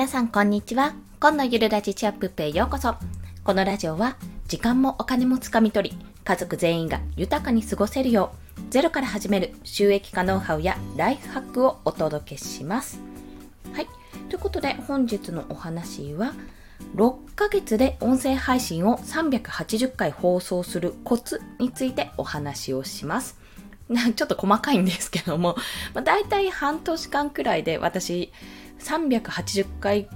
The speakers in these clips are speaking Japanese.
皆さんこんにちは。今のゆるラジチアップペへようこそ。このラジオは時間もお金もつかみ取り、家族全員が豊かに過ごせるよう、ゼロから始める収益化ノウハウやライフハックをお届けします。はい。ということで本日のお話は、6ヶ月で音声配信を380回放送するコツについてお話をします。ちょっと細かいんですけども、まあ、大体半年間くらいで私380回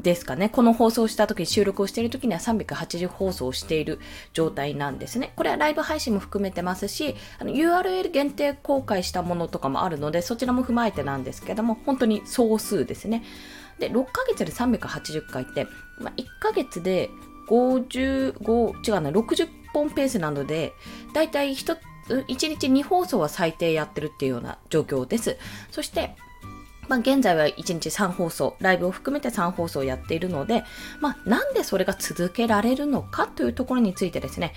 ですかね。この放送した時、収録をしている時には380放送している状態なんですね。これはライブ配信も含めてますし、URL 限定公開したものとかもあるので、そちらも踏まえてなんですけども、本当に総数ですね。で、6ヶ月で380回って、まあ、1ヶ月で55、違うな、60本ペースなので、だいたい1 1日2放送は最低やってるっていうような状況です。そして、まあ、現在は1日3放送、ライブを含めて3放送やっているので、まあ、なんでそれが続けられるのかというところについてですね、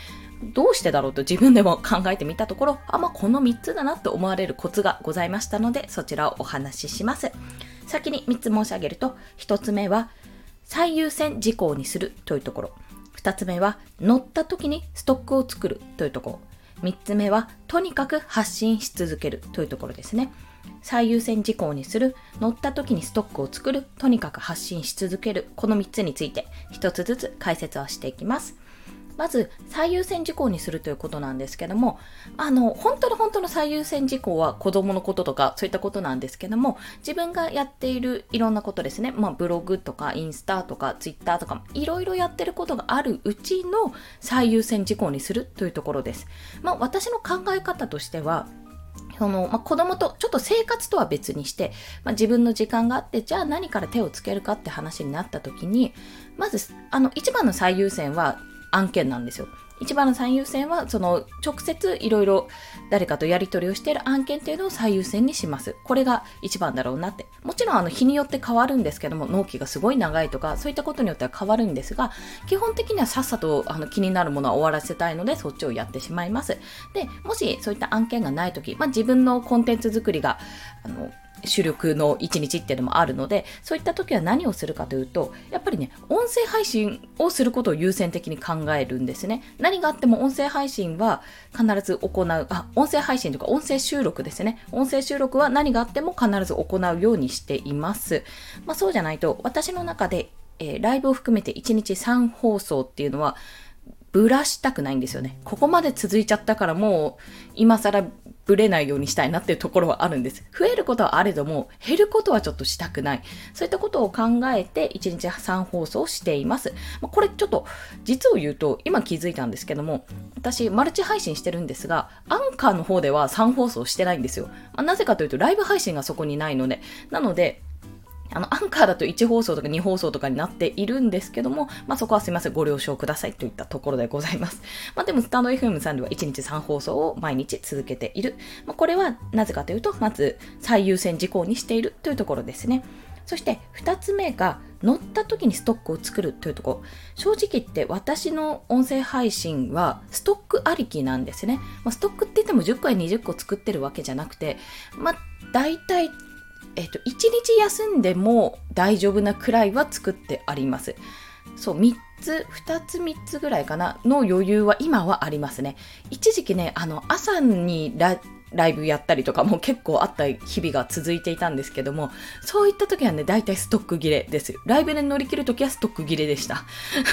どうしてだろうと自分でも考えてみたところ、あ、まあ、この3つだなと思われるコツがございましたので、そちらをお話しします。先に3つ申し上げると、1つ目は、最優先事項にするというところ。2つ目は、乗った時にストックを作るというところ。3つ目は、とにかく発信し続けるというところですね。最優先事項にする、乗った時にストックを作る、とにかく発信し続ける、この3つについて1つずつ解説をしていきます。まず、最優先事項にするということなんですけども、あの、本当の本当の最優先事項は子供のこととか、そういったことなんですけども、自分がやっているいろんなことですね、まあ、ブログとか、インスタとか、ツイッターとか、いろいろやってることがあるうちの最優先事項にするというところです。まあ、私の考え方としては、その、まあ、子供とちょっと生活とは別にして、まあ、自分の時間があって、じゃあ何から手をつけるかって話になった時に、まず、あの、一番の最優先は案件なんですよ。一番の最優先は、その、直接いろいろ誰かとやり取りをしている案件っていうのを最優先にします。これが一番だろうなって。もちろん、あの、日によって変わるんですけども、納期がすごい長いとか、そういったことによっては変わるんですが、基本的にはさっさとあの気になるものは終わらせたいので、そっちをやってしまいます。で、もしそういった案件がないとき、まあ、自分のコンテンツ作りが、あの、主力の一日っていうのもあるので、そういった時は何をするかというと、やっぱりね、音声配信をすることを優先的に考えるんですね。何があっても音声配信は必ず行う、あ、音声配信とか音声収録ですね。音声収録は何があっても必ず行うようにしています。まあそうじゃないと、私の中で、えー、ライブを含めて1日3放送っていうのは、ぶらしたくないんですよね。ここまで続いちゃったからもう今更ぶれないようにしたいなっていうところはあるんです。増えることはあれども、減ることはちょっとしたくない。そういったことを考えて、1日3放送しています。まこれちょっと、実を言うと、今気づいたんですけども、私、マルチ配信してるんですが、アンカーの方では3放送してないんですよ。まあ、なぜかというと、ライブ配信がそこにないので。なので、あの、アンカーだと1放送とか2放送とかになっているんですけども、まあ、そこはすいません、ご了承くださいといったところでございます。まあ、でも、スタンド FM さんでは1日3放送を毎日続けている。まあ、これはなぜかというと、まず最優先事項にしているというところですね。そして2つ目が乗った時にストックを作るというところ。正直言って私の音声配信はストックありきなんですね。まあ、ストックって言っても10個や20個作ってるわけじゃなくて、まあ大体えっ、と、1日休んでも大丈夫なくらいは作ってあります。そう、3つ、2つ3つぐらいかな、の余裕は今はありますね。一時期ね、あの、朝にライブやったりとかも結構あった日々が続いていたんですけども、そういった時はね、大体ストック切れです。ライブで乗り切る時はストック切れでした。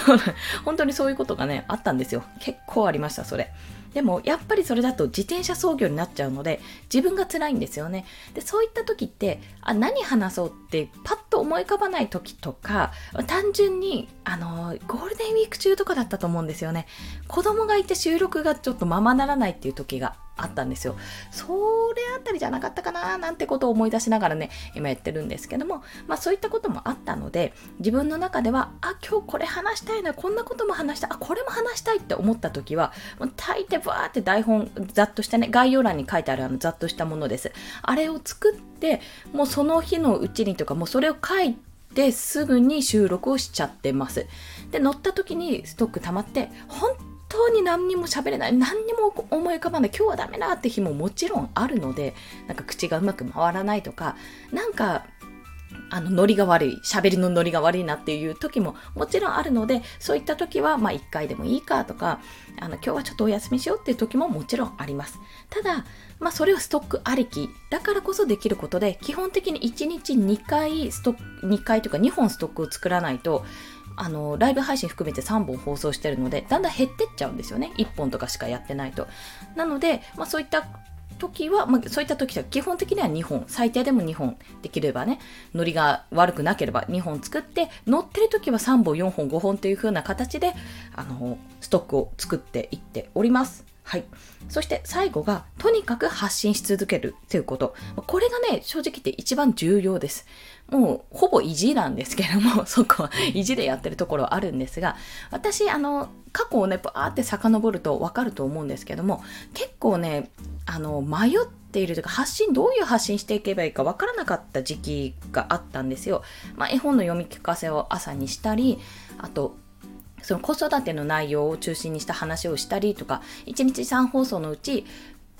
本当にそういうことがね、あったんですよ。結構ありました、それ。でもやっぱりそれだと自転車操業になっちゃうので自分が辛いんですよね。でそういった時ってあ何話そうってパッと思い浮かばない時とか単純にあのゴールデンウィーク中とかだったと思うんですよね。子供がいて収録がちょっとままならないっていう時があったんですよ。それあたりじゃなかったかななんてことを思い出しながらね、今やってるんですけども、まあそういったこともあったので、自分の中では、あ、今日これ話したいな、こんなことも話したい、あ、これも話したいって思った時は、もう大抵バーって台本、ざっとしたね、概要欄に書いてあるあのざっとしたものです。あれを作って、もうその日のうちにとか、もうそれを書いて、すぐに収録をしちゃってます。で、乗った時にストック溜まって、本当に何にも喋れない、何にも思い浮かばない、今日はダメだって日ももちろんあるので、なんか口がうまく回らないとか、なんかあの、ノリが悪い、喋りのノリが悪いなっていう時ももちろんあるので、そういった時は、まあ一回でもいいかとか、あの、今日はちょっとお休みしようっていう時ももちろんあります。ただ、まあそれはストックありきだからこそできることで、基本的に1日2回ストック、2回というか2本ストックを作らないと、あの、ライブ配信含めて3本放送してるので、だんだん減ってっちゃうんですよね。1本とかしかやってないと。なので、まあそういった時は、まあ、そういった時は基本的には2本、最低でも2本できればね、ノリが悪くなければ2本作って、乗ってる時は3本、4本、5本という風な形で、あの、ストックを作っていっております。はい。そして最後が、とにかく発信し続けるということ。これがね、正直言って一番重要です。もう、ほぼ意地なんですけども、そこは意地でやってるところはあるんですが、私、あの、過去をね、バーって遡るとわかると思うんですけども、結構ね、あの、迷っているというか、発信、どういう発信していけばいいかわからなかった時期があったんですよ。まあ、絵本の読み聞かせを朝にしたり、あと、その子育ての内容を中心にした話をしたりとか、1日3放送のうち、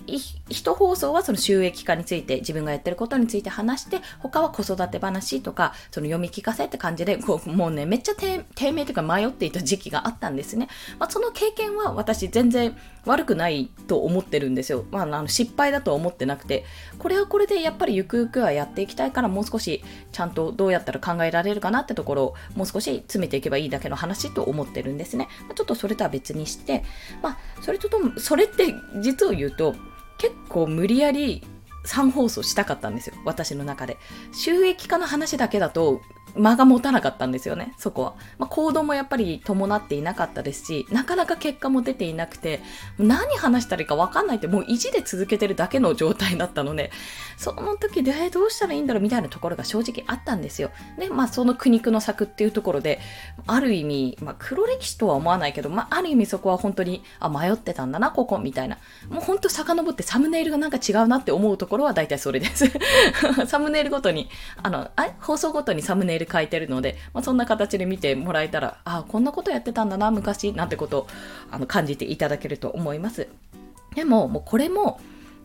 一放送はその収益化について自分がやってることについて話して他は子育て話とかその読み聞かせって感じでこうもうねめっちゃ低迷というか迷っていた時期があったんですね、まあ、その経験は私全然悪くないと思ってるんですよ、まあ、あの失敗だと思ってなくて。これはこれでやっぱりゆくゆくはやっていきたいからもう少しちゃんとどうやったら考えられるかなってところをもう少し詰めていけばいいだけの話と思ってるんですね、まあ、ちょっとそれとは別にしてまあそれとともそれって実を言うと結構無理やり3放送したかったんですよ。私の中で。収益化の話だけだと間が持たなかったんですよね、そこは。まあ、行動もやっぱり伴っていなかったですし、なかなか結果も出ていなくて、何話したらいいか分かんないって、もう意地で続けてるだけの状態だったので、その時で、どうしたらいいんだろうみたいなところが正直あったんですよ。で、まあ、その苦肉の策っていうところで、ある意味、まあ、黒歴史とは思わないけど、まあ、ある意味そこは本当に、あ、迷ってたんだな、ここ、みたいな。もう本当遡ってサムネイルがなんか違うなって思うとこころは大体それです。サムネイルごとに、あの、あ放送ごとにサムネイル書いてるので、まあ、そんな形で見てもらえたら、ああ、こんなことやってたんだな、昔、なんてことをあの感じていただけると思います。でも、もうこれも、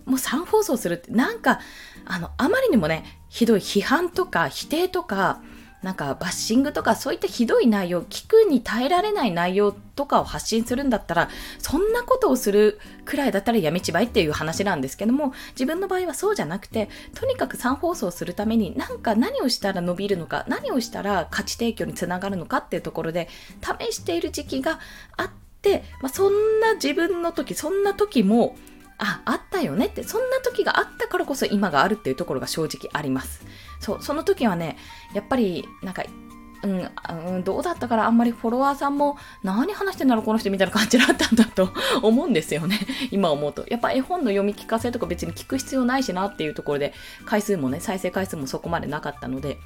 もう3放送するって、なんか、あの、あまりにもね、ひどい批判とか否定とか、なんかバッシングとかそういったひどい内容、聞くに耐えられない内容とかを発信するんだったら、そんなことをするくらいだったらやめちまいっていう話なんですけども、自分の場合はそうじゃなくて、とにかく3放送するために、なんか何をしたら伸びるのか、何をしたら価値提供につながるのかっていうところで、試している時期があって、まあ、そんな自分の時、そんな時も、あ、あったよねって、そんな時があったからこそ今があるっていうところが正直あります。そう、その時はね、やっぱり、なんか、うん、うん、どうだったからあんまりフォロワーさんも何話してんだろうこの人みたいな感じだったんだと 思うんですよね。今思うと。やっぱ絵本の読み聞かせとか別に聞く必要ないしなっていうところで回数もね、再生回数もそこまでなかったので、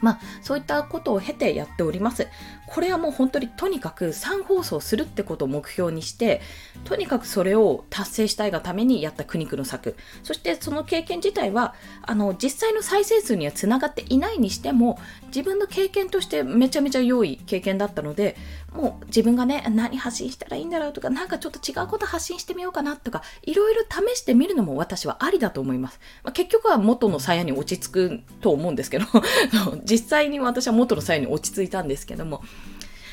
まあ、そういったことを経てやっております。これはもう本当にとにかく3放送するってことを目標にして、とにかくそれを達成したいがためにやった苦肉の策。そしてその経験自体は、あの、実際の再生数にはつながっていないにしても、自分の経験としてめちゃめちゃ良い経験だったので、もう自分がね、何発信したらいいんだろうとか、なんかちょっと違うこと発信してみようかなとか、いろいろ試してみるのも私はありだと思います。まあ、結局は元の鞘に落ち着くと思うんですけど、実際に私は元の鞘に落ち着いたんですけども、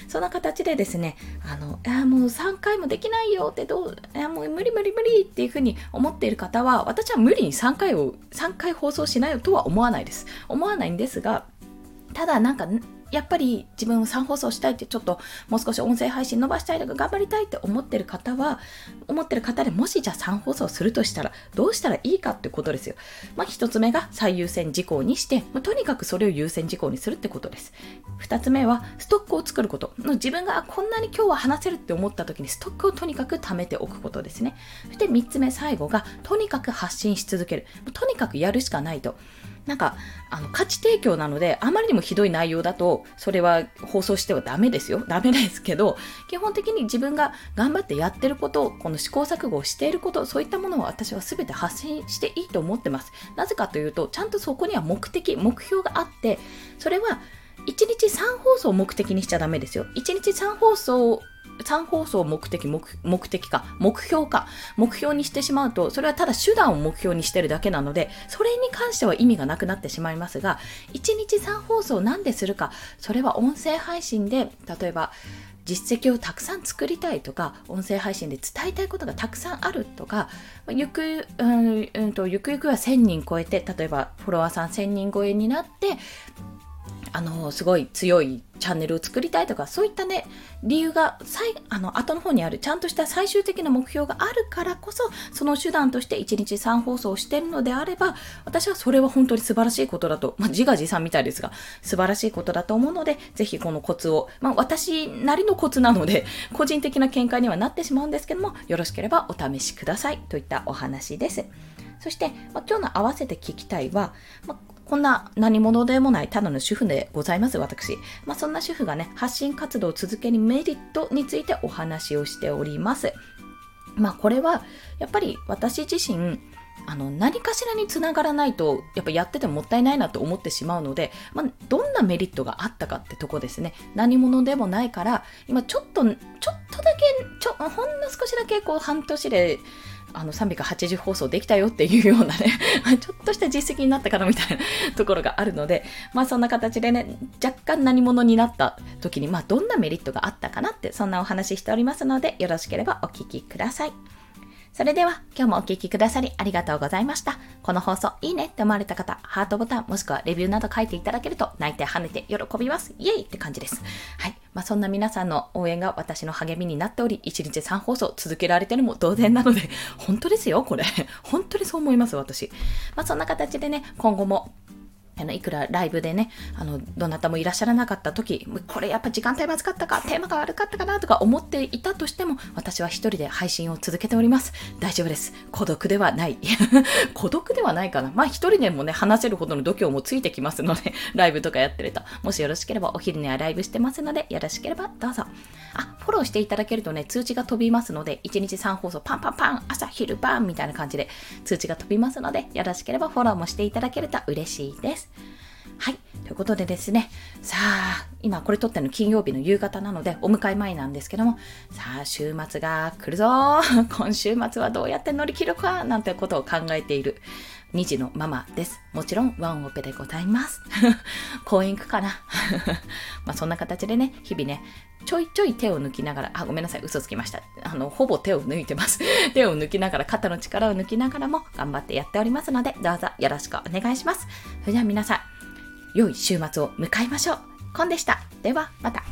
そんな形でですね、あの、あもう3回もできないよってどう、あもう無理無理無理っていうふうに思っている方は、私は無理に3回を、3回放送しないよとは思わないです。思わないんですが、ただなんかやっぱり自分を3放送したいってちょっともう少し音声配信伸ばしたいとか頑張りたいって思ってる方は思ってる方でもしじゃあ3放送するとしたらどうしたらいいかってことですよ。まあ1つ目が最優先事項にして、まあ、とにかくそれを優先事項にするってことです。2つ目はストックを作ること。自分がこんなに今日は話せるって思った時にストックをとにかく貯めておくことですね。そして3つ目最後がとにかく発信し続ける。とにかくやるしかないと。なんか、あの、価値提供なので、あまりにもひどい内容だと、それは放送してはダメですよ。ダメですけど、基本的に自分が頑張ってやってること、この試行錯誤をしていること、そういったものを私は全て発信していいと思ってます。なぜかというと、ちゃんとそこには目的、目標があって、それは1日3放送を目的にしちゃダメですよ。1日3放送3放送目的目、目的か、目標か、目標にしてしまうと、それはただ手段を目標にしてるだけなので、それに関しては意味がなくなってしまいますが、1日3放送なんでするか、それは音声配信で、例えば、実績をたくさん作りたいとか音声配信で伝えたいことがたくさんあるとかゆく,、うんうんと、ゆくゆくは1000人超えて例えばフォロワーさん1000人超えになってあのすごい強いチャンネルを作りたいとかそういったね理由が最あの後の方にあるちゃんとした最終的な目標があるからこそその手段として1日3放送をしているのであれば私はそれは本当に素晴らしいことだと、まあ、自画自賛みたいですが素晴らしいことだと思うのでぜひこのコツを、まあ、私なりのコツなので個人的な見解にはなってしまうんですけどもよろしければお試しくださいといったお話です。そして、まあ、今日の合わせて聞きたいは、まあこんな何者でもないただの主婦でございます、私。まあ、そんな主婦がね、発信活動を続けるメリットについてお話をしております。まあ、これは、やっぱり私自身、あの何かしらにつながらないとやっぱやっててもったいないなと思ってしまうので、まあ、どんなメリットがあったかってとこですね何者でもないから今ちょっとちょっとだけちょほんの少しだけこう半年であの380放送できたよっていうようなね ちょっとした実績になったかなみたいなところがあるので、まあそんな形でね、若干何者になった時に、まあどんなメリットがあったかなって、そんなお話ししておりますので、よろしければお聞きください。それでは今日もお聴きくださりありがとうございました。この放送いいねって思われた方、ハートボタンもしくはレビューなど書いていただけると泣いて跳ねて喜びます。イエイって感じです。はい。まあ、そんな皆さんの応援が私の励みになっており、1日3放送続けられてるも同然なので、本当ですよ、これ。本当にそう思います、私。まあ、そんな形でね、今後もあのいくらライブでね、あのどなたもいらっしゃらなかった時、これやっぱ時間帯まずかったか、テーマが悪かったかなとか思っていたとしても、私は一人で配信を続けております。大丈夫です。孤独ではない。孤独ではないかな。まあ一人でもね、話せるほどの度胸もついてきますので、ライブとかやってると。もしよろしければお昼にはライブしてますので、よろしければどうぞ。あ、フォローしていただけるとね、通知が飛びますので、1日3放送パンパンパン、朝昼晩みたいな感じで通知が飛びますので、よろしければフォローもしていただけると嬉しいです。ということでですね、さあ、今これ撮っての金曜日の夕方なので、お迎え前なんですけども、さあ、週末が来るぞ 今週末はどうやって乗り切るか？なんてことを考えている2児のママです。もちろんワンオペでございます。公園行くかな？まあそんな形でね、日々ね、ちょいちょい手を抜きながら、あ、ごめんなさい、嘘つきました。あの、ほぼ手を抜いてます。手を抜きながら、肩の力を抜きながらも頑張ってやっておりますので、どうぞよろしくお願いします。それでは皆さん、良い週末を迎えましょう。コンでした。ではまた。